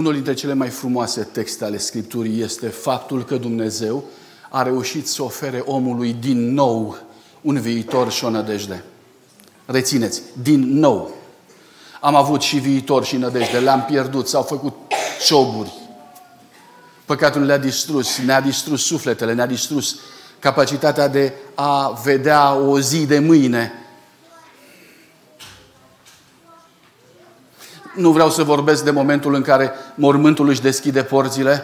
Unul dintre cele mai frumoase texte ale Scripturii este faptul că Dumnezeu a reușit să ofere omului din nou un viitor și o nădejde. Rețineți, din nou. Am avut și viitor și nădejde, le-am pierdut, s-au făcut cioburi. Păcatul le-a distrus, ne-a distrus sufletele, ne-a distrus capacitatea de a vedea o zi de mâine. Nu vreau să vorbesc de momentul în care mormântul își deschide porțile,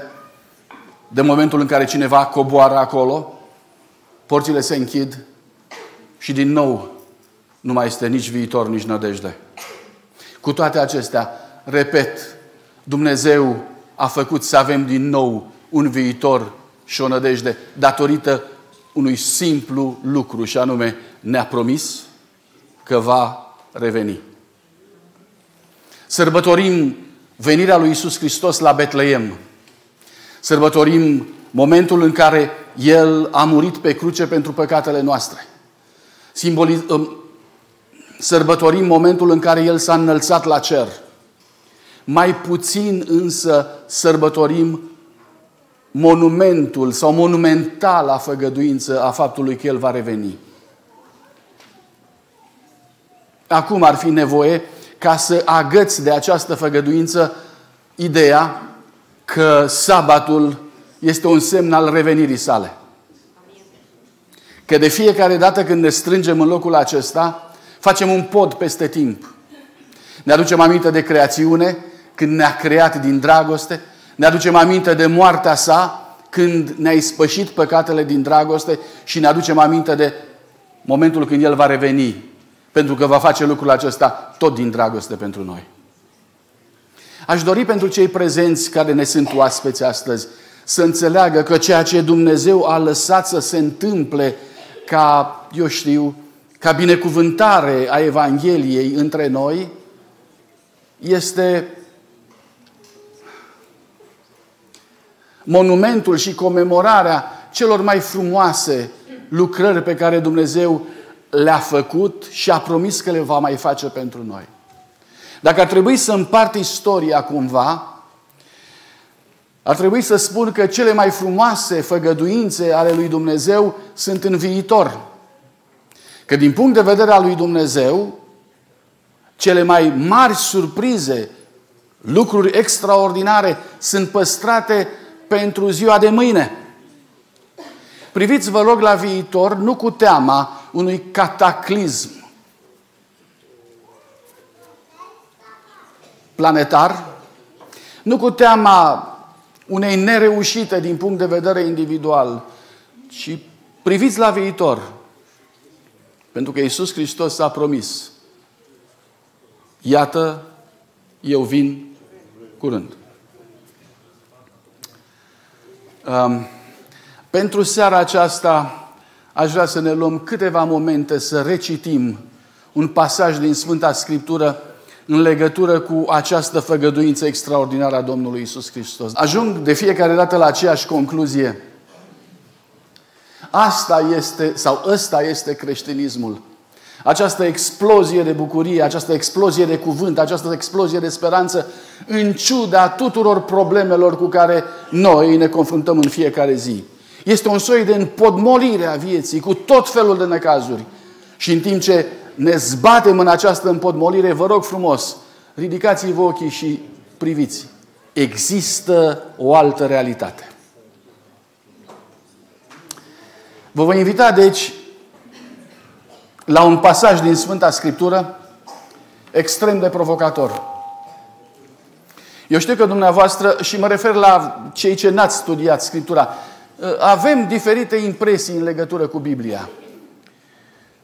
de momentul în care cineva coboară acolo, porțile se închid și din nou nu mai este nici viitor, nici nădejde. Cu toate acestea, repet, Dumnezeu a făcut să avem din nou un viitor și o nădejde datorită unui simplu lucru și anume ne-a promis că va reveni. Sărbătorim venirea lui Isus Hristos la Betleem. Sărbătorim momentul în care El a murit pe cruce pentru păcatele noastre. Simboliz- um, sărbătorim momentul în care El s-a înălțat la cer. Mai puțin însă sărbătorim monumentul sau monumentala făgăduință a faptului că El va reveni. Acum ar fi nevoie ca să agăți de această făgăduință ideea că sabatul este un semn al revenirii sale. Că de fiecare dată când ne strângem în locul acesta, facem un pod peste timp. Ne aducem aminte de creațiune, când ne-a creat din dragoste, ne aducem aminte de moartea sa, când ne-a ispășit păcatele din dragoste și ne aducem aminte de momentul când El va reveni, pentru că va face lucrul acesta tot din dragoste pentru noi. Aș dori pentru cei prezenți care ne sunt oaspeți astăzi să înțeleagă că ceea ce Dumnezeu a lăsat să se întâmple ca, eu știu, ca binecuvântare a Evangheliei între noi, este monumentul și comemorarea celor mai frumoase lucrări pe care Dumnezeu le-a făcut și a promis că le va mai face pentru noi. Dacă ar trebui să împart istoria cumva, ar trebui să spun că cele mai frumoase făgăduințe ale lui Dumnezeu sunt în viitor. Că din punct de vedere al lui Dumnezeu, cele mai mari surprize, lucruri extraordinare sunt păstrate pentru ziua de mâine. Priviți, vă rog, la viitor, nu cu teama unui cataclism planetar, nu cu teama unei nereușite din punct de vedere individual, ci priviți la viitor. Pentru că Iisus Hristos a promis. Iată, eu vin curând. Um, pentru seara aceasta aș vrea să ne luăm câteva momente să recitim un pasaj din Sfânta Scriptură în legătură cu această făgăduință extraordinară a Domnului Isus Hristos. Ajung de fiecare dată la aceeași concluzie. Asta este, sau ăsta este creștinismul. Această explozie de bucurie, această explozie de cuvânt, această explozie de speranță, în ciuda tuturor problemelor cu care noi ne confruntăm în fiecare zi. Este un soi de împodmolire a vieții cu tot felul de necazuri. Și în timp ce ne zbatem în această împodmolire, vă rog frumos, ridicați-vă ochii și priviți. Există o altă realitate. Vă voi invita, deci, la un pasaj din Sfânta Scriptură extrem de provocator. Eu știu că dumneavoastră, și mă refer la cei ce n-ați studiat Scriptura, avem diferite impresii în legătură cu Biblia.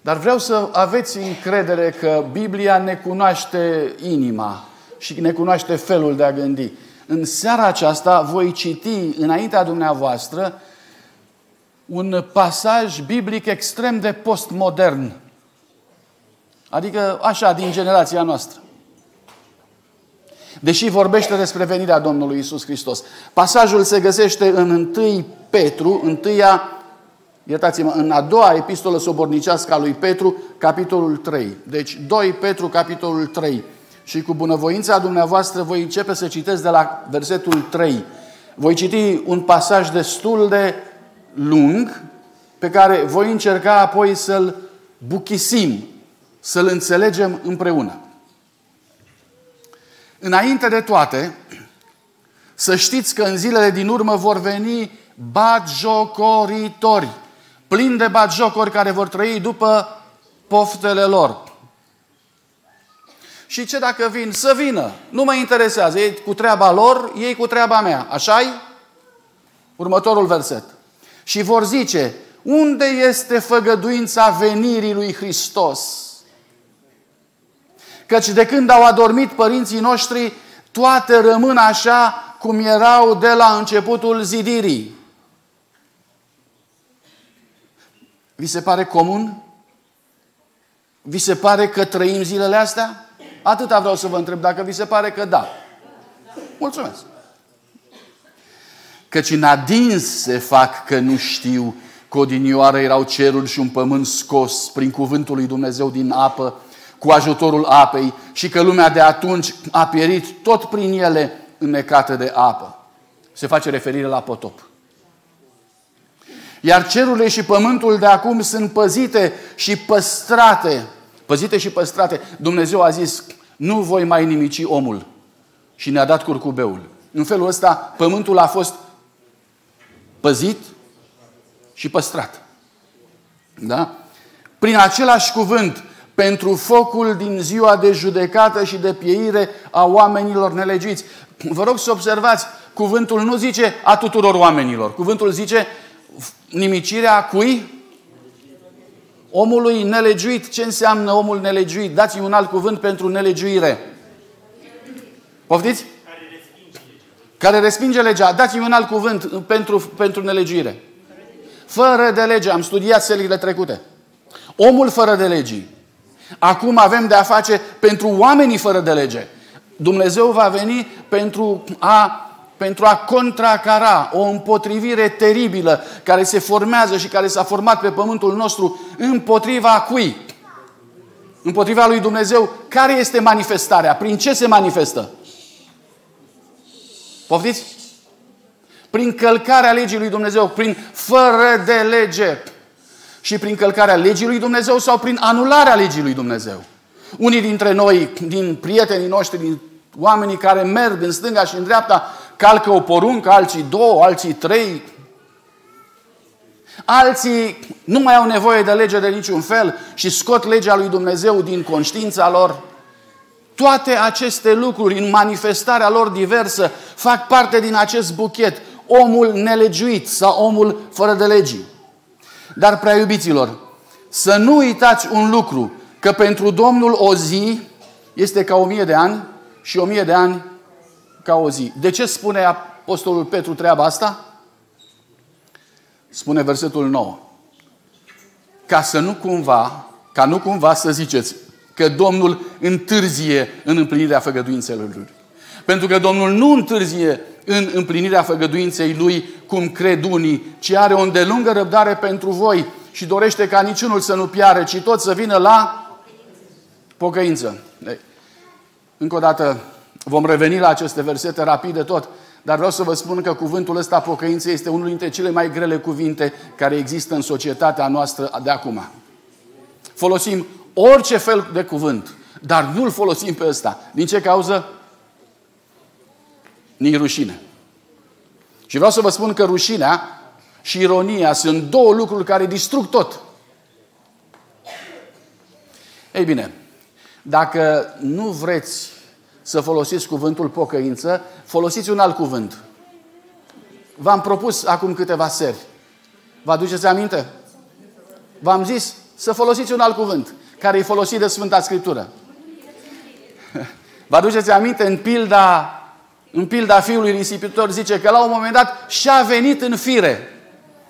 Dar vreau să aveți încredere că Biblia ne cunoaște inima și ne cunoaște felul de a gândi. În seara aceasta voi citi înaintea dumneavoastră un pasaj biblic extrem de postmodern. Adică așa, din generația noastră. Deși vorbește despre venirea Domnului Isus Hristos. Pasajul se găsește în 1 Petru, întâia iertați-mă, în a doua epistolă sobornicească a lui Petru, capitolul 3. Deci 2 Petru, capitolul 3. și cu bunăvoința dumneavoastră voi începe să citesc de la versetul 3. Voi citi un pasaj destul de lung pe care voi încerca apoi să-l buchisim, să-l înțelegem împreună. Înainte de toate, să știți că în zilele din urmă vor veni batjocoritori, plini de batjocori care vor trăi după poftele lor. Și ce dacă vin? Să vină. Nu mă interesează. Ei cu treaba lor, ei cu treaba mea. așa -i? Următorul verset. Și vor zice, unde este făgăduința venirii lui Hristos? Căci de când au adormit părinții noștri, toate rămân așa cum erau de la începutul zidirii. Vi se pare comun? Vi se pare că trăim zilele astea? Atâta vreau să vă întreb dacă vi se pare că da. Mulțumesc. Căci în adins se fac că nu știu că odinioară erau cerul și un pământ scos prin cuvântul lui Dumnezeu din apă, cu ajutorul apei și că lumea de atunci a pierit tot prin ele înnecată de apă. Se face referire la potop. Iar cerurile și pământul de acum sunt păzite și păstrate. Păzite și păstrate. Dumnezeu a zis, nu voi mai nimici omul. Și ne-a dat curcubeul. În felul ăsta, pământul a fost păzit și păstrat. Da? Prin același cuvânt, pentru focul din ziua de judecată și de pieire a oamenilor nelegiți. Vă rog să observați, cuvântul nu zice a tuturor oamenilor. Cuvântul zice nimicirea cui? Omului nelegiuit. Ce înseamnă omul nelegiuit? Dați-mi un alt cuvânt pentru nelegiuire. Poftiți? Care respinge legea. Care respinge legea. Dați-mi un alt cuvânt pentru, pentru nelegiuire. Fără de lege. Am studiat selile trecute. Omul fără de legii. Acum avem de a face pentru oamenii fără de lege. Dumnezeu va veni pentru a, pentru a contracara o împotrivire teribilă care se formează și care s-a format pe pământul nostru împotriva cui? Împotriva lui Dumnezeu. Care este manifestarea? Prin ce se manifestă? Poftiți? Prin călcarea legii lui Dumnezeu, prin fără de lege. Și prin călcarea legii lui Dumnezeu sau prin anularea legii lui Dumnezeu. Unii dintre noi, din prietenii noștri, din oamenii care merg în stânga și în dreapta, calcă o poruncă, alții două, alții trei. Alții nu mai au nevoie de lege de niciun fel și scot legea lui Dumnezeu din conștiința lor. Toate aceste lucruri, în manifestarea lor diversă, fac parte din acest buchet. Omul nelegiuit sau omul fără de legii. Dar, prea iubiților, să nu uitați un lucru, că pentru Domnul o zi este ca o mie de ani și o mie de ani ca o zi. De ce spune Apostolul Petru treaba asta? Spune versetul 9. Ca să nu cumva, ca nu cumva să ziceți că Domnul întârzie în împlinirea făgăduințelor Lui. Pentru că Domnul nu întârzie în împlinirea făgăduinței Lui, cum cred unii, ci are o îndelungă răbdare pentru voi și dorește ca niciunul să nu piare, ci tot să vină la pocăință. Încă o dată vom reveni la aceste versete rapid de tot, dar vreau să vă spun că cuvântul ăsta, pocăință, este unul dintre cele mai grele cuvinte care există în societatea noastră de acum. Folosim orice fel de cuvânt, dar nu-l folosim pe ăsta. Din ce cauză? Ni rușine. Și vreau să vă spun că rușinea și ironia sunt două lucruri care distrug tot. Ei bine, dacă nu vreți să folosiți cuvântul pocăință, folosiți un alt cuvânt. V-am propus acum câteva seri. Vă aduceți aminte? V-am zis să folosiți un alt cuvânt care e folosit de Sfânta Scriptură. Vă aduceți aminte în pilda, în pilda fiului risipitor zice că la un moment dat și-a venit în fire.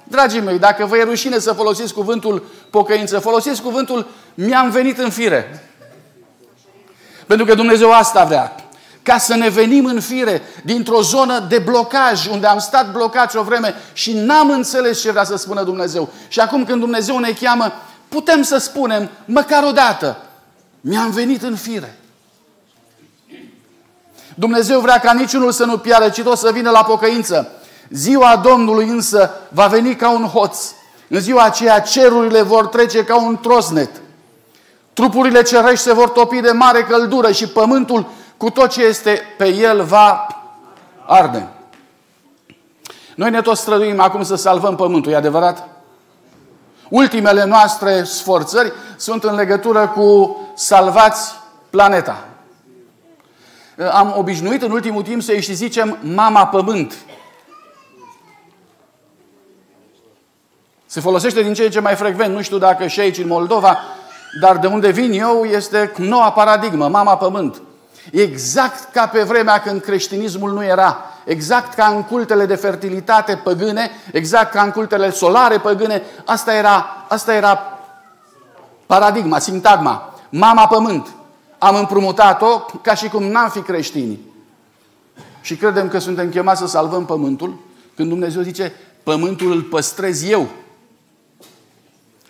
Dragii mei, dacă vă e rușine să folosiți cuvântul pocăință, folosiți cuvântul mi-am venit în fire. Pentru că Dumnezeu asta vrea. Ca să ne venim în fire dintr-o zonă de blocaj, unde am stat blocați o vreme și n-am înțeles ce vrea să spună Dumnezeu. Și acum când Dumnezeu ne cheamă, putem să spunem, măcar o dată, mi-am venit în fire. Dumnezeu vrea ca niciunul să nu piară, ci tot să vină la pocăință. Ziua Domnului însă va veni ca un hoț. În ziua aceea cerurile vor trece ca un trosnet. Trupurile cerești se vor topi de mare căldură și pământul cu tot ce este pe el va arde. Noi ne tot străduim acum să salvăm pământul, e adevărat? Ultimele noastre sforțări sunt în legătură cu salvați planeta. Am obișnuit în ultimul timp să-i și zicem mama pământ. Se folosește din ce în ce mai frecvent, nu știu dacă și aici în Moldova, dar de unde vin eu este noua paradigmă, mama pământ. Exact ca pe vremea când creștinismul nu era, exact ca în cultele de fertilitate păgâne, exact ca în cultele solare păgâne, asta era, asta era paradigma, sintagma. Mama pământ. Am împrumutat-o ca și cum n-am fi creștini. Și credem că suntem chemați să salvăm pământul, când Dumnezeu zice, pământul îl păstrez eu.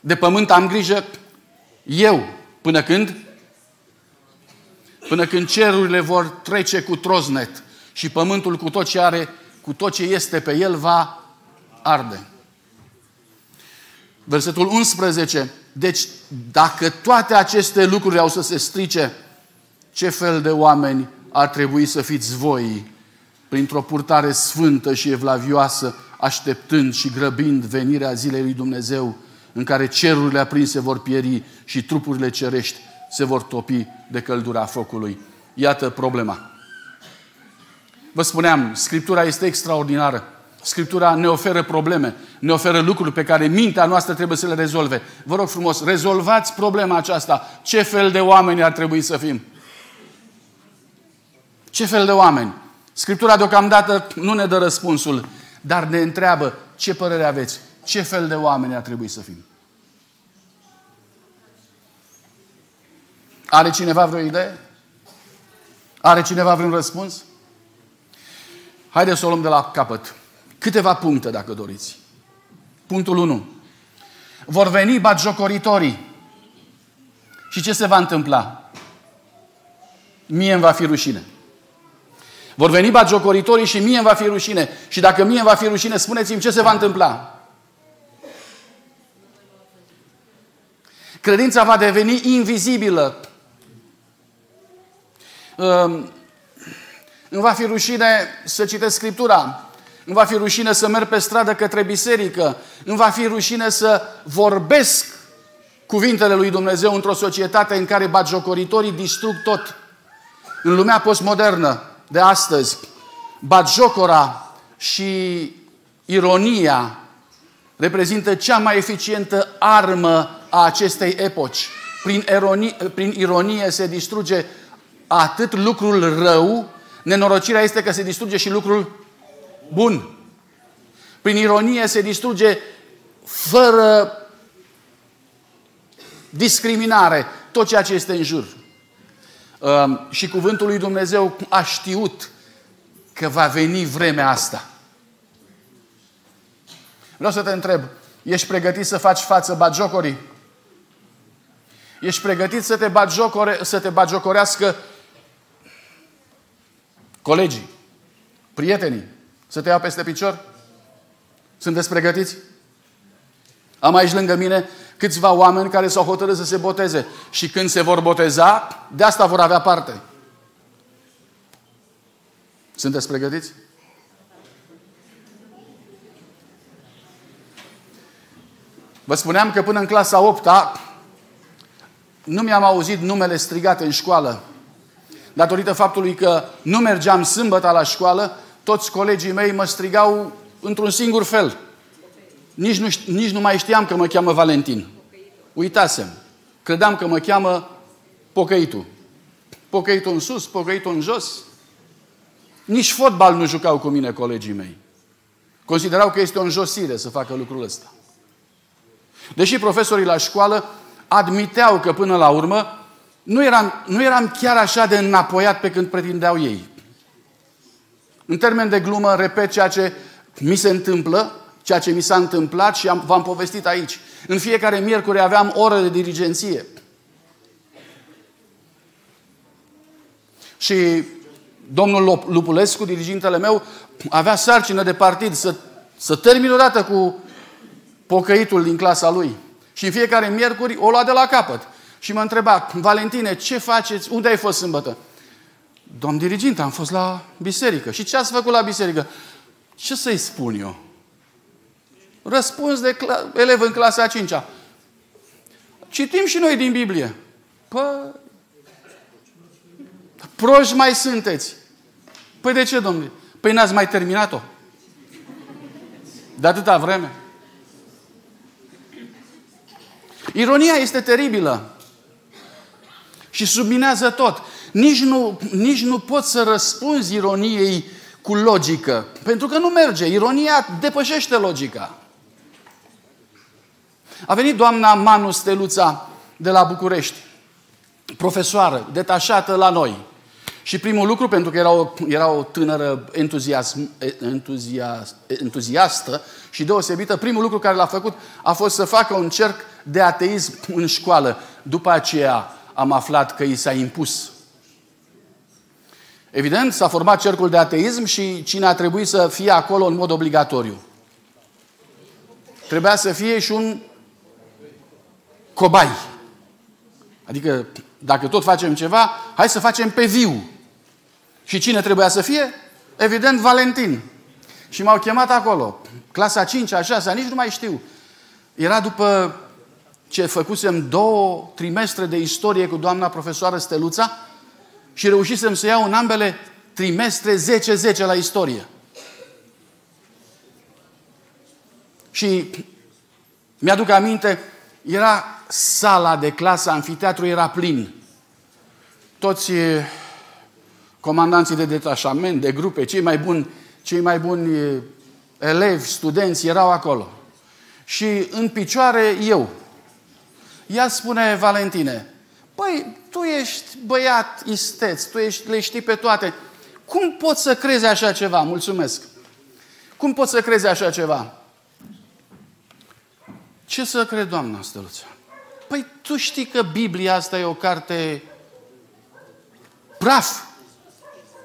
De pământ am grijă eu. Până când? Până când cerurile vor trece cu troznet și pământul cu tot ce are, cu tot ce este pe el va arde. Versetul 11. Deci, dacă toate aceste lucruri au să se strice, ce fel de oameni ar trebui să fiți voi printr-o purtare sfântă și evlavioasă, așteptând și grăbind venirea zilei lui Dumnezeu, în care cerurile aprinse vor pieri și trupurile cerești se vor topi de căldura focului. Iată problema. Vă spuneam, Scriptura este extraordinară. Scriptura ne oferă probleme, ne oferă lucruri pe care mintea noastră trebuie să le rezolve. Vă rog frumos, rezolvați problema aceasta. Ce fel de oameni ar trebui să fim? Ce fel de oameni? Scriptura deocamdată nu ne dă răspunsul, dar ne întreabă ce părere aveți, ce fel de oameni ar trebui să fim. Are cineva vreo idee? Are cineva vreun răspuns? Haideți să o luăm de la capăt. Câteva puncte, dacă doriți. Punctul 1. Vor veni batjocoritorii. Și ce se va întâmpla? Mie îmi va fi rușine. Vor veni batjocoritorii și mie îmi va fi rușine. Și dacă mie îmi va fi rușine, spuneți-mi ce se va întâmpla. Credința va deveni invizibilă. Îmi va fi rușine să citesc Scriptura. Îmi va fi rușine să merg pe stradă către biserică. Îmi va fi rușine să vorbesc cuvintele lui Dumnezeu într-o societate în care batjocoritorii distrug tot. În lumea postmodernă de astăzi, batjocora și ironia reprezintă cea mai eficientă armă a acestei epoci. Prin ironie, prin ironie se distruge atât lucrul rău, nenorocirea este că se distruge și lucrul bun. Prin ironie se distruge fără discriminare tot ceea ce este în jur. Um, și cuvântul lui Dumnezeu a știut că va veni vremea asta. Vreau să te întreb, ești pregătit să faci față bagiocorii? Ești pregătit să te, bagiocore, să te bagiocorească colegii, prietenii, să te ia peste picior? Sunteți pregătiți? Am aici lângă mine câțiva oameni care s-au hotărât să se boteze. Și când se vor boteza, de asta vor avea parte. Sunteți pregătiți? Vă spuneam că până în clasa 8 -a, nu mi-am auzit numele strigate în școală. Datorită faptului că nu mergeam sâmbătă la școală, toți colegii mei mă strigau într-un singur fel. Nici nu, nici nu mai știam că mă cheamă Valentin. Uitasem. Credeam că mă cheamă Pocăitul. Pocăitul în sus, Pocăitul în jos. Nici fotbal nu jucau cu mine colegii mei. Considerau că este o înjosire să facă lucrul ăsta. Deși profesorii la școală admiteau că până la urmă nu eram, nu eram chiar așa de înapoiat pe când pretindeau ei. În termen de glumă, repet ceea ce mi se întâmplă, ceea ce mi s-a întâmplat și am, v-am povestit aici. În fiecare miercuri aveam oră de dirigenție. Și domnul Lupulescu, dirigintele meu, avea sarcină de partid să, să termine odată cu pocăitul din clasa lui. Și în fiecare miercuri o lua de la capăt. Și mă întreba, Valentine, ce faceți? Unde ai fost sâmbătă? Domn dirigint, am fost la biserică. Și ce ați făcut la biserică? Ce să-i spun eu? Răspuns de cla- elev în clasa a cincea. Citim și noi din Biblie. Păi, proști mai sunteți. Păi de ce, domnule? Păi n-ați mai terminat-o. De atâta vreme. Ironia este teribilă. Și subminează tot. Nici nu, nici nu poți să răspunzi ironiei cu logică. Pentru că nu merge. Ironia depășește logica. A venit doamna Manu Steluța de la București, profesoară, detașată la noi. Și primul lucru, pentru că era o, era o tânără entuziasm, entuziast, entuziastă și deosebită, primul lucru care l-a făcut a fost să facă un cerc de ateism în școală. După aceea am aflat că i s-a impus. Evident, s-a format cercul de ateism și cine a trebuit să fie acolo în mod obligatoriu. Trebuia să fie și un cobai. Adică, dacă tot facem ceva, hai să facem pe viu. Și cine trebuia să fie? Evident, Valentin. Și m-au chemat acolo. Clasa 5 a 6 nici nu mai știu. Era după ce făcusem două trimestre de istorie cu doamna profesoară Steluța și reușisem să iau în ambele trimestre 10-10 la istorie. Și mi-aduc aminte, era sala de clasă, anfiteatru era plin. Toți comandanții de detașament, de grupe, cei mai buni, cei mai buni elevi, studenți erau acolo. Și în picioare eu. Ea spune, Valentine, Păi, tu ești băiat isteț, tu ești, le știi pe toate. Cum poți să crezi așa ceva? Mulțumesc. Cum poți să crezi așa ceva? Ce să cred, doamna Stăluță? Păi tu știi că Biblia asta e o carte praf.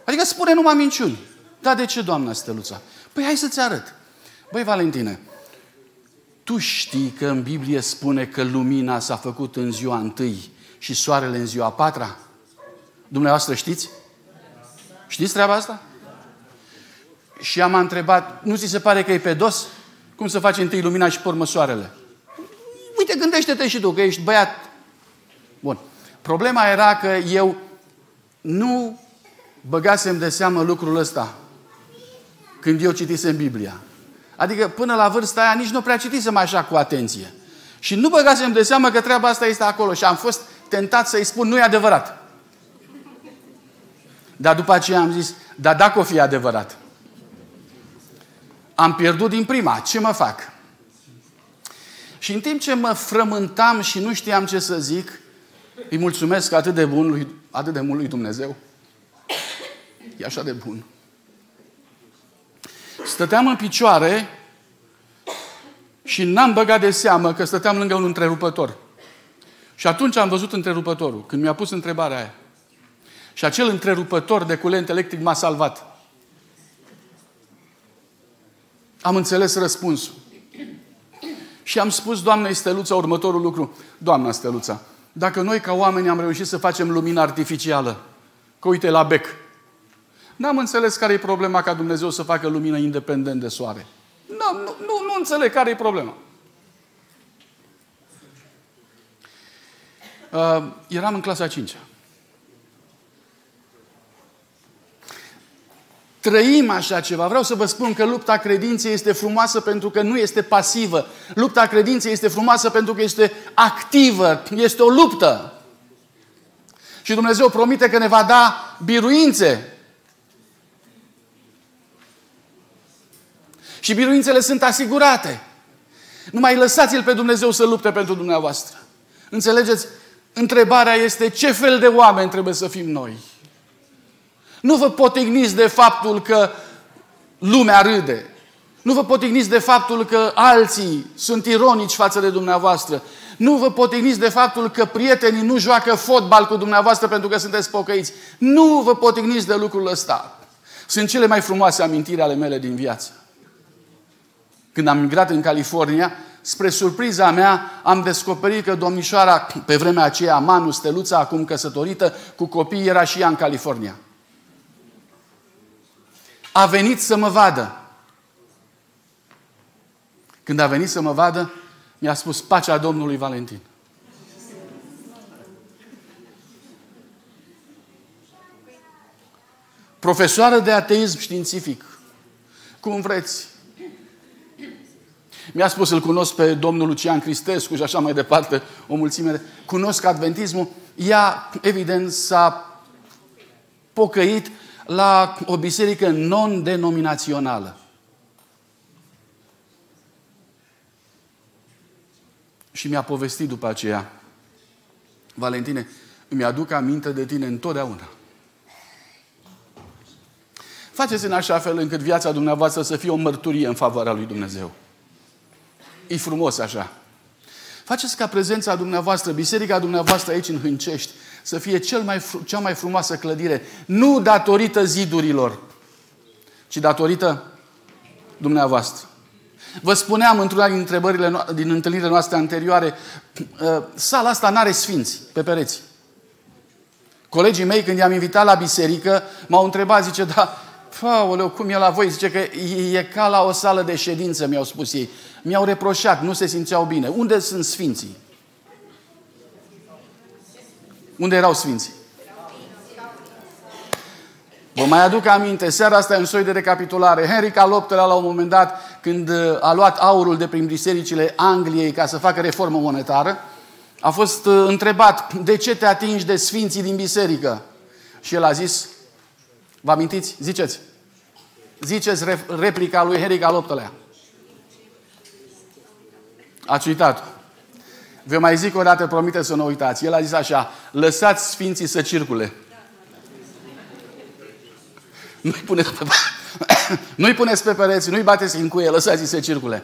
Adică spune numai minciuni. Da, de ce, doamna Stăluța? Păi hai să-ți arăt. Băi, Valentine, tu știi că în Biblie spune că lumina s-a făcut în ziua întâi și soarele în ziua a patra? Dumneavoastră știți? Știți treaba asta? Și am întrebat, nu ți se pare că e pe dos? Cum să faci întâi lumina și pormă soarele? Uite, gândește-te și tu, că ești băiat. Bun. Problema era că eu nu băgasem de seamă lucrul ăsta când eu citisem Biblia. Adică până la vârsta aia nici nu prea citisem așa cu atenție. Și nu băgasem de seamă că treaba asta este acolo și am fost tentat să-i spun, nu e adevărat. Dar după aceea am zis, dar dacă o fi adevărat, am pierdut din prima, ce mă fac? Și în timp ce mă frământam și nu știam ce să zic, îi mulțumesc atât de, bun lui, atât de mult lui Dumnezeu. E așa de bun. Stăteam în picioare și n-am băgat de seamă că stăteam lângă un întrerupător. Și atunci am văzut întrerupătorul, când mi-a pus întrebarea aia. Și acel întrerupător de culent electric m-a salvat. Am înțeles răspunsul. Și am spus doamnei Steluța următorul lucru. Doamna Steluța, dacă noi ca oameni am reușit să facem lumină artificială, că uite la bec, n-am înțeles care e problema ca Dumnezeu să facă lumină independent de soare. Nu, nu, nu, nu înțeleg care e problema. Uh, eram în clasa 5 -a. Trăim așa ceva. Vreau să vă spun că lupta credinței este frumoasă pentru că nu este pasivă. Lupta credinței este frumoasă pentru că este activă. Este o luptă. Și Dumnezeu promite că ne va da biruințe. Și biruințele sunt asigurate. Numai lăsați-L pe Dumnezeu să lupte pentru dumneavoastră. Înțelegeți? Întrebarea este ce fel de oameni trebuie să fim noi. Nu vă potigniți de faptul că lumea râde. Nu vă potigniți de faptul că alții sunt ironici față de dumneavoastră. Nu vă potigniți de faptul că prietenii nu joacă fotbal cu dumneavoastră pentru că sunteți pocăiți. Nu vă potigniți de lucrul ăsta. Sunt cele mai frumoase amintiri ale mele din viață. Când am migrat în California, spre surpriza mea, am descoperit că domnișoara, pe vremea aceea, Manu Steluța, acum căsătorită, cu copii, era și ea în California. A venit să mă vadă. Când a venit să mă vadă, mi-a spus pacea Domnului Valentin. Profesoară de ateism științific. Cum vreți. Mi-a spus, îl cunosc pe domnul Lucian Cristescu și așa mai departe, o mulțime de... Cunosc adventismul. Ea, evident, s-a pocăit la o biserică non-denominațională. Și mi-a povestit după aceea, Valentine, îmi aduc aminte de tine întotdeauna. Faceți în așa fel încât viața dumneavoastră să fie o mărturie în favoarea lui Dumnezeu. E frumos așa. Faceți ca prezența dumneavoastră, biserica dumneavoastră aici în Hâncești, să fie cel mai, cea mai frumoasă clădire. Nu datorită zidurilor, ci datorită dumneavoastră. Vă spuneam într-una din întrebările, din întâlnirile noastre anterioare, uh, sala asta n-are sfinți pe pereți. Colegii mei, când i-am invitat la biserică, m-au întrebat, zice, da, Paoleu, cum e la voi? Zice că e, e ca la o sală de ședință, mi-au spus ei. Mi-au reproșat, nu se simțeau bine. Unde sunt sfinții? Unde erau sfinții? Vă mai aduc aminte, seara asta e un soi de recapitulare. Henry al la un moment dat, când uh, a luat aurul de prin bisericile Angliei ca să facă reformă monetară, a fost uh, întrebat, de ce te atingi de sfinții din biserică? Și el a zis, vă amintiți? Ziceți. Ziceți replica lui Henry al VIII-lea. Ați uitat. Vă mai zic o dată, promite să nu uitați. El a zis așa, lăsați sfinții să circule. Nu-i puneți pe, nu-i puneți pe pereți, nu-i bateți în cuie, lăsați-i să circule.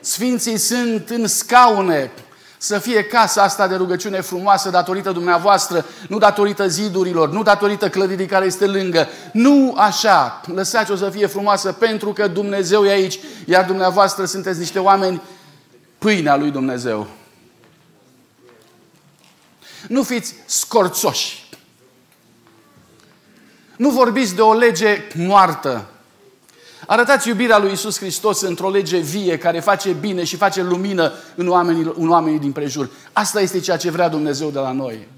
Sfinții sunt în scaune, să fie casa asta de rugăciune frumoasă datorită dumneavoastră, nu datorită zidurilor, nu datorită clădirii care este lângă. Nu așa. Lăsați-o să fie frumoasă pentru că Dumnezeu e aici, iar dumneavoastră sunteți niște oameni pâinea lui Dumnezeu. Nu fiți scorțoși. Nu vorbiți de o lege moartă. Arătați iubirea lui Isus Hristos într-o lege vie care face bine și face lumină în oamenii, în oamenii din prejur. Asta este ceea ce vrea Dumnezeu de la noi.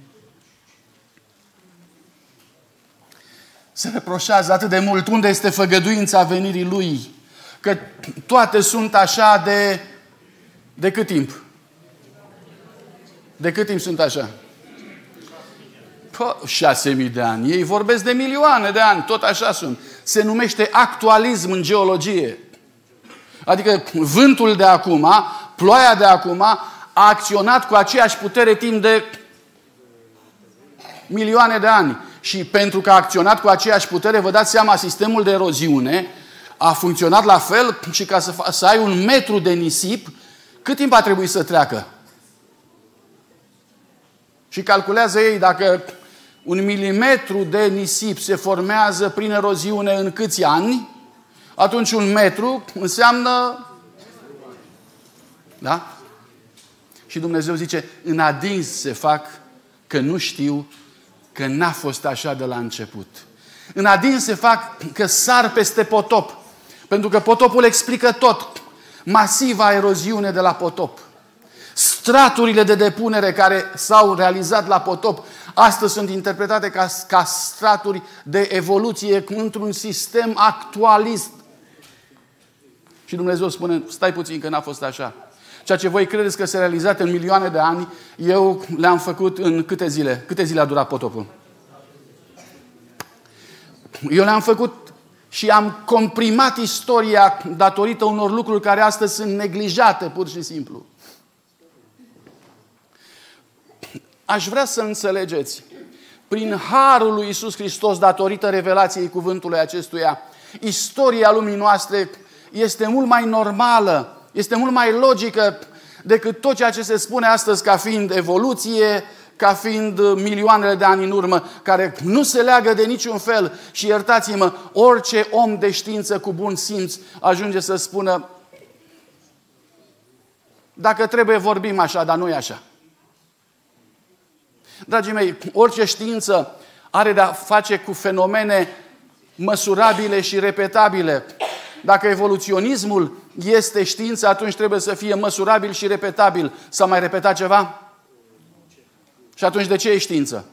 Se reproșează atât de mult unde este făgăduința venirii Lui. Că toate sunt așa de... De cât timp? De cât timp sunt așa? Șase mii de ani. Ei vorbesc de milioane de ani, tot așa sunt. Se numește actualism în geologie. Adică vântul de acum, ploaia de acum, a acționat cu aceeași putere timp de milioane de ani. Și pentru că a acționat cu aceeași putere, vă dați seama, sistemul de eroziune a funcționat la fel și ca să, să ai un metru de nisip, cât timp a trebuit să treacă? Și calculează ei dacă un milimetru de nisip se formează prin eroziune în câți ani, atunci un metru înseamnă... Da? Și Dumnezeu zice, în adins se fac că nu știu că n-a fost așa de la început. În adins se fac că sar peste potop. Pentru că potopul explică tot. Masiva eroziune de la potop. Straturile de depunere care s-au realizat la potop astăzi sunt interpretate ca, ca straturi de evoluție într-un sistem actualist. Și Dumnezeu spune, stai puțin că n-a fost așa. Ceea ce voi credeți că se realizat în milioane de ani, eu le-am făcut în câte zile? Câte zile a durat potopul? Eu le-am făcut și am comprimat istoria datorită unor lucruri care astăzi sunt neglijate, pur și simplu. Aș vrea să înțelegeți, prin harul lui Isus Hristos, datorită revelației cuvântului acestuia, istoria lumii noastre este mult mai normală, este mult mai logică decât tot ceea ce se spune astăzi ca fiind evoluție, ca fiind milioanele de ani în urmă, care nu se leagă de niciun fel. Și iertați-mă, orice om de știință cu bun simț ajunge să spună dacă trebuie vorbim așa, dar nu e așa. Dragii mei, orice știință are de-a face cu fenomene măsurabile și repetabile. Dacă evoluționismul este știință, atunci trebuie să fie măsurabil și repetabil. S-a mai repetat ceva? Și atunci de ce e știință?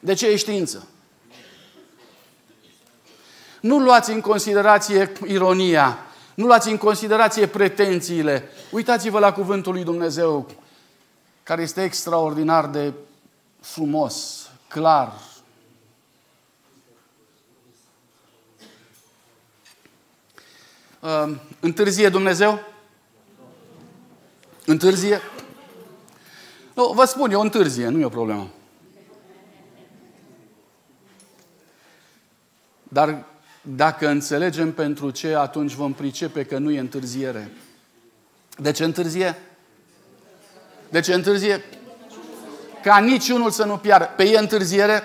De ce e știință? Nu luați în considerație ironia, nu luați în considerație pretențiile. Uitați-vă la cuvântul lui Dumnezeu, care este extraordinar de frumos, clar. Uh, întârzie Dumnezeu? Întârzie? Nu, vă spun, e o întârzie, nu e o problemă. Dar dacă înțelegem pentru ce, atunci vom pricepe că nu e întârziere. De ce întârzie? De ce întârzie? Ca niciunul să nu piară. Pe e întârziere?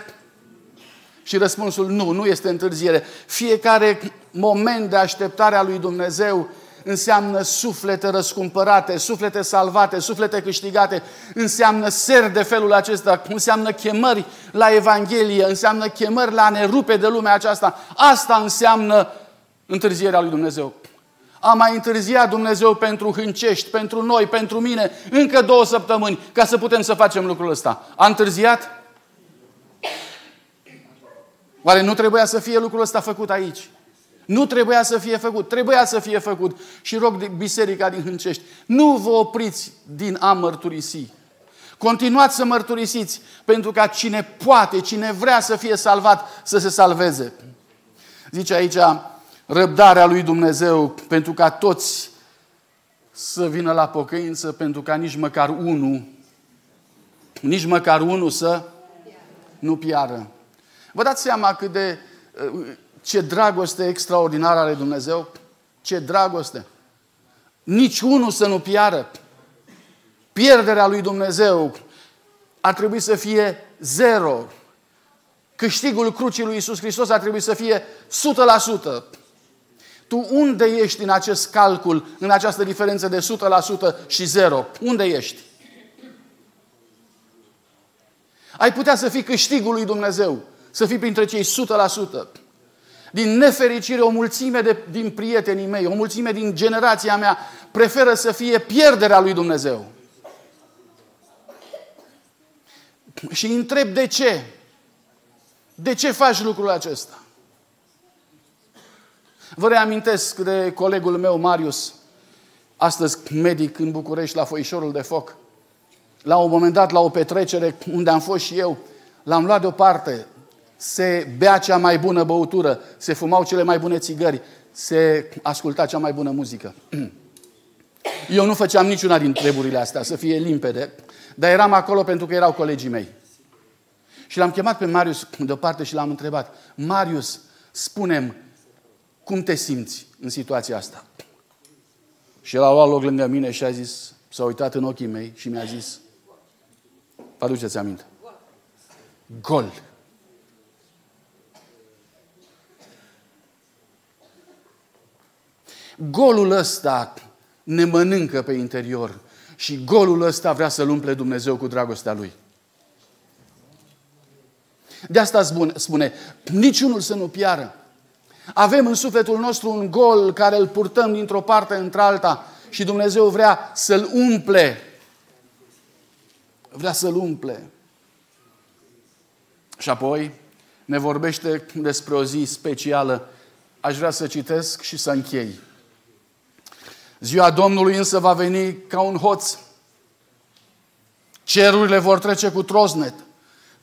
Și răspunsul nu, nu este întârziere. Fiecare moment de așteptare a lui Dumnezeu înseamnă suflete răscumpărate, suflete salvate, suflete câștigate, înseamnă ser de felul acesta, înseamnă chemări la Evanghelie, înseamnă chemări la a ne rupe de lumea aceasta. Asta înseamnă întârzierea lui Dumnezeu. A mai întârziat Dumnezeu pentru hâncești, pentru noi, pentru mine, încă două săptămâni, ca să putem să facem lucrul ăsta. A întârziat? Oare nu trebuia să fie lucrul ăsta făcut aici? Nu trebuia să fie făcut, trebuia să fie făcut. Și rog de biserica din Hâncești, nu vă opriți din a mărturisi. Continuați să mărturisiți, pentru ca cine poate, cine vrea să fie salvat, să se salveze. Zice aici, răbdarea lui Dumnezeu, pentru ca toți să vină la pocăință, pentru ca nici măcar unul, nici măcar unul să nu piară. Vă dați seama cât de ce dragoste extraordinară are Dumnezeu? Ce dragoste! Nici unul să nu piară. Pierderea lui Dumnezeu ar trebui să fie zero. Câștigul crucii lui Isus Hristos ar trebui să fie 100%. Tu unde ești în acest calcul, în această diferență de 100% și zero? Unde ești? Ai putea să fii câștigul lui Dumnezeu, să fii printre cei 100%. Din nefericire, o mulțime de, din prietenii mei, o mulțime din generația mea preferă să fie pierderea lui Dumnezeu. Și îi întreb de ce. De ce faci lucrul acesta? Vă reamintesc de colegul meu, Marius, astăzi medic în București, la Foișorul de Foc. La un moment dat, la o petrecere unde am fost și eu, l-am luat deoparte se bea cea mai bună băutură, se fumau cele mai bune țigări, se asculta cea mai bună muzică. Eu nu făceam niciuna din treburile astea, să fie limpede, dar eram acolo pentru că erau colegii mei. Și l-am chemat pe Marius deoparte și l-am întrebat, Marius, spunem cum te simți în situația asta? Și el a luat loc lângă mine și a zis, s-a uitat în ochii mei și mi-a zis, vă aduceți aminte, gol. Golul ăsta ne mănâncă pe interior și golul ăsta vrea să-l umple Dumnezeu cu dragostea Lui. De asta spune, niciunul să nu piară. Avem în sufletul nostru un gol care îl purtăm dintr-o parte într-alta și Dumnezeu vrea să-l umple. Vrea să-l umple. Și apoi ne vorbește despre o zi specială. Aș vrea să citesc și să închei. Ziua Domnului însă va veni ca un hoț. Cerurile vor trece cu troznet.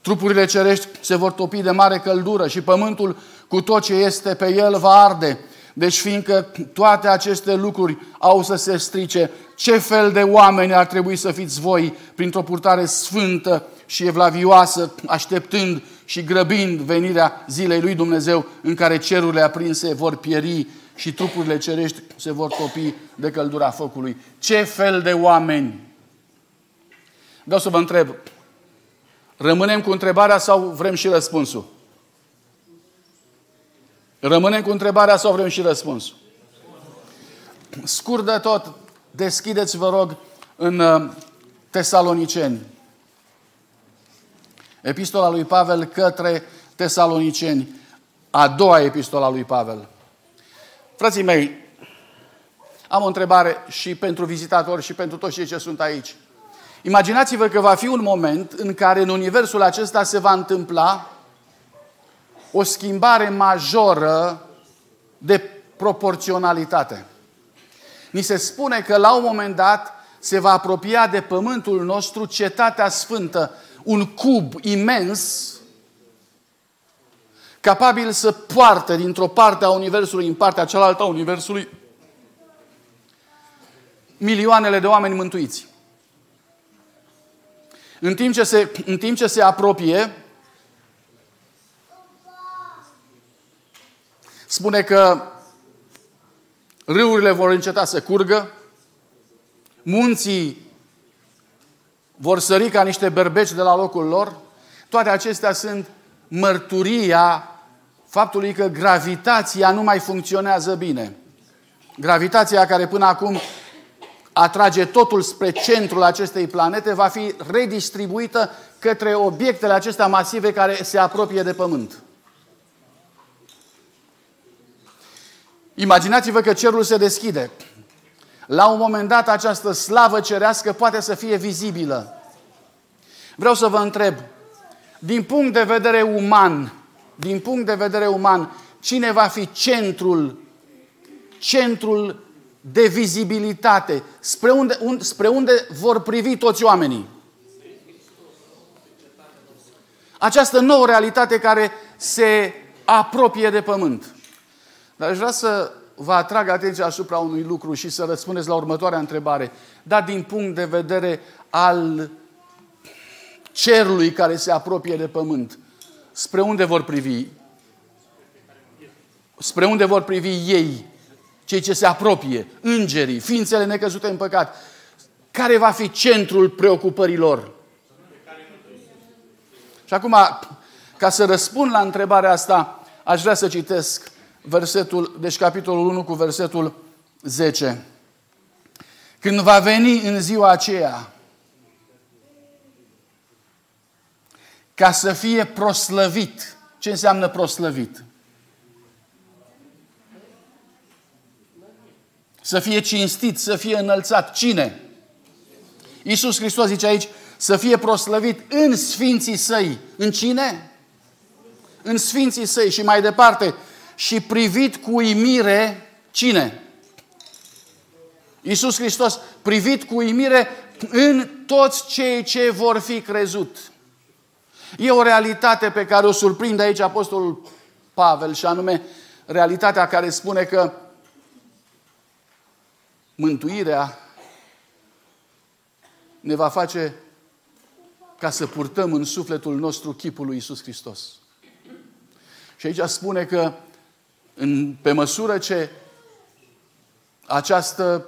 Trupurile cerești se vor topi de mare căldură și pământul cu tot ce este pe el va arde. Deci fiindcă toate aceste lucruri au să se strice, ce fel de oameni ar trebui să fiți voi printr-o purtare sfântă și evlavioasă, așteptând și grăbind venirea zilei lui Dumnezeu în care cerurile aprinse vor pieri și trupurile cerești se vor topi de căldura focului. Ce fel de oameni? Vreau să vă întreb, rămânem cu întrebarea sau vrem și răspunsul? Rămânem cu întrebarea sau vrem și răspunsul? Scurt de tot, deschideți, vă rog, în uh, Tesaloniceni. Epistola lui Pavel către Tesaloniceni. A doua epistola lui Pavel. Frații mei, am o întrebare și pentru vizitatori și pentru toți cei ce sunt aici. Imaginați-vă că va fi un moment în care în universul acesta se va întâmpla o schimbare majoră de proporționalitate. Ni se spune că la un moment dat se va apropia de pământul nostru cetatea sfântă, un cub imens, capabil să poarte dintr-o parte a Universului în partea cealaltă a Universului milioanele de oameni mântuiți. În timp ce se, în timp ce se apropie, spune că râurile vor înceta să curgă, munții vor sări ca niște berbeci de la locul lor. Toate acestea sunt mărturia faptului că gravitația nu mai funcționează bine. Gravitația care până acum atrage totul spre centrul acestei planete va fi redistribuită către obiectele acestea masive care se apropie de Pământ. Imaginați-vă că cerul se deschide. La un moment dat această slavă cerească poate să fie vizibilă. Vreau să vă întreb, din punct de vedere uman, din punct de vedere uman, cine va fi centrul, centrul de vizibilitate? Spre unde, un, spre unde vor privi toți oamenii? Această nouă realitate care se apropie de pământ. Dar aș vrea să vă atrag atenția asupra unui lucru și să răspundeți la următoarea întrebare. Da, din punct de vedere al cerului care se apropie de pământ, spre unde vor privi? Spre unde vor privi ei, cei ce se apropie, îngerii, ființele necăzute în păcat? Care va fi centrul preocupărilor? Și acum, ca să răspund la întrebarea asta, aș vrea să citesc versetul, deci capitolul 1 cu versetul 10. Când va veni în ziua aceea, ca să fie proslăvit. Ce înseamnă proslăvit? Să fie cinstit, să fie înălțat. Cine? Iisus Hristos zice aici, să fie proslăvit în sfinții săi. În cine? În sfinții săi. Și mai departe, și privit cu uimire cine? Iisus Hristos, privit cu uimire în toți cei ce vor fi crezut. E o realitate pe care o surprinde aici Apostolul Pavel și anume realitatea care spune că mântuirea ne va face ca să purtăm în sufletul nostru chipul lui Isus Hristos. Și aici spune că în, pe măsură ce această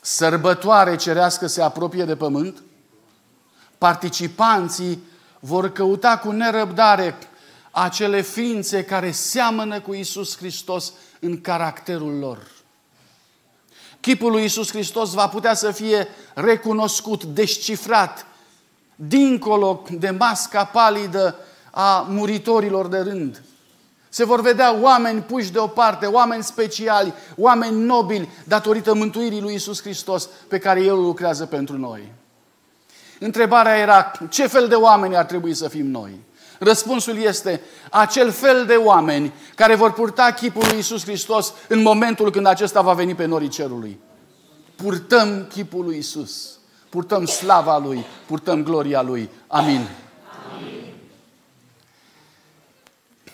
sărbătoare cerească se apropie de pământ, participanții vor căuta cu nerăbdare acele ființe care seamănă cu Isus Hristos în caracterul lor. Chipul lui Isus Hristos va putea să fie recunoscut, descifrat, dincolo de masca palidă a muritorilor de rând. Se vor vedea oameni puși deoparte, oameni speciali, oameni nobili, datorită mântuirii lui Isus Hristos pe care El lucrează pentru noi. Întrebarea era, ce fel de oameni ar trebui să fim noi? Răspunsul este acel fel de oameni care vor purta chipul lui Isus Hristos în momentul când acesta va veni pe norii cerului. Purtăm chipul lui Isus, purtăm slava Lui, purtăm gloria Lui. Amin. Amin.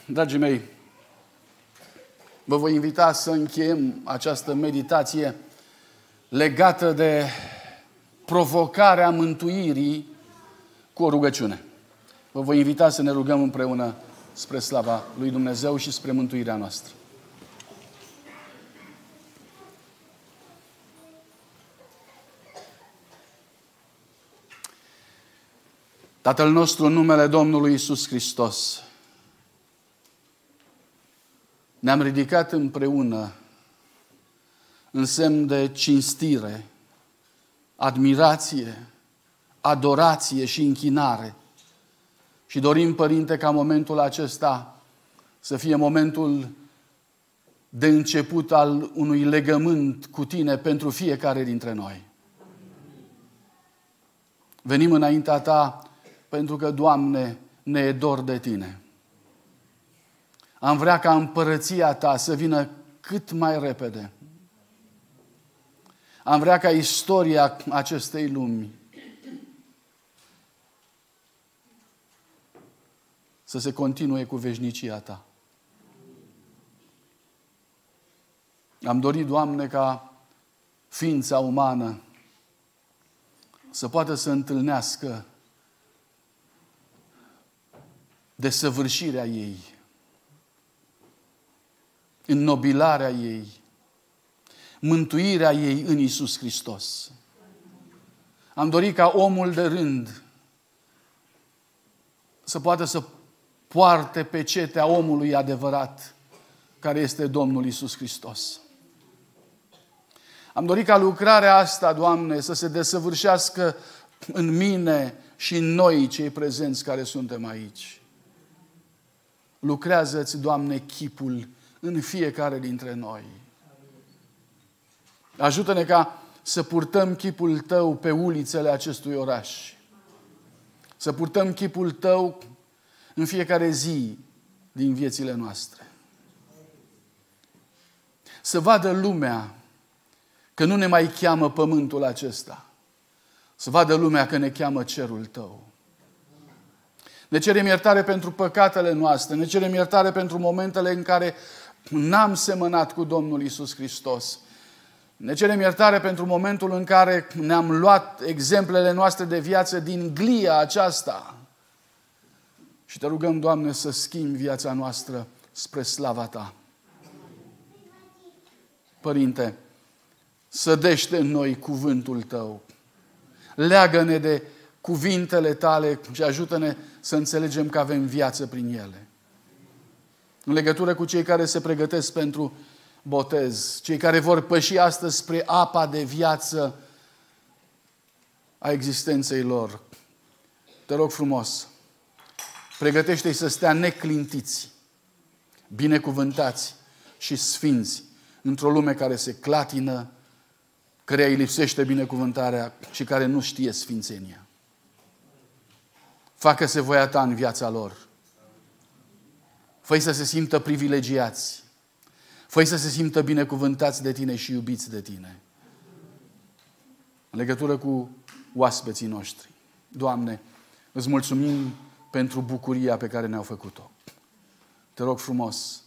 Dragii mei, Vă voi invita să încheiem această meditație legată de provocarea mântuirii cu o rugăciune. Vă voi invita să ne rugăm împreună spre slava lui Dumnezeu și spre mântuirea noastră. Tatăl nostru, în numele Domnului Isus Hristos, ne-am ridicat împreună în semn de cinstire, admirație, adorație și închinare. Și dorim, Părinte, ca momentul acesta să fie momentul de început al unui legământ cu Tine pentru fiecare dintre noi. Venim înaintea Ta pentru că, Doamne, ne e dor de Tine. Am vrea ca împărăția Ta să vină cât mai repede. Am vrea ca istoria acestei lumi să se continue cu veșnicia Ta. Am dorit, Doamne, ca ființa umană să poată să întâlnească desăvârșirea ei, înnobilarea ei, mântuirea ei în Isus Hristos. Am dorit ca omul de rând să poată să poarte pe cetea omului adevărat, care este Domnul Isus Hristos. Am dorit ca lucrarea asta, Doamne, să se desăvârșească în mine și în noi, cei prezenți care suntem aici. Lucrează-ți, Doamne, chipul în fiecare dintre noi. Ajută-ne ca să purtăm chipul Tău pe ulițele acestui oraș. Să purtăm chipul Tău în fiecare zi din viețile noastre. Să vadă lumea că nu ne mai cheamă pământul acesta. Să vadă lumea că ne cheamă cerul Tău. Ne cerem iertare pentru păcatele noastre, ne cerem iertare pentru momentele în care n-am semănat cu Domnul Isus Hristos. Ne cerem iertare pentru momentul în care ne-am luat exemplele noastre de viață din glia aceasta. Și te rugăm, Doamne, să schimbi viața noastră spre slava Ta. Părinte, sădește în noi cuvântul Tău. Leagă-ne de cuvintele Tale și ajută-ne să înțelegem că avem viață prin ele. În legătură cu cei care se pregătesc pentru botez, cei care vor păși astăzi spre apa de viață a existenței lor. Te rog frumos, pregătește-i să stea neclintiți, binecuvântați și sfinți într-o lume care se clatină, care îi lipsește binecuvântarea și care nu știe sfințenia. Facă-se voia ta în viața lor. fă să se simtă privilegiați. fă să se simtă binecuvântați de tine și iubiți de tine. În legătură cu oaspeții noștri. Doamne, îți mulțumim pentru bucuria pe care ne-au făcut-o. Te rog frumos,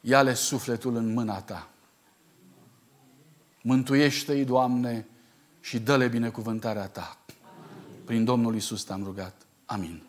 ia-le sufletul în mâna Ta. Mântuiește-i, Doamne, și dă-le binecuvântarea Ta. Prin Domnul Isus te-am rugat. Amin.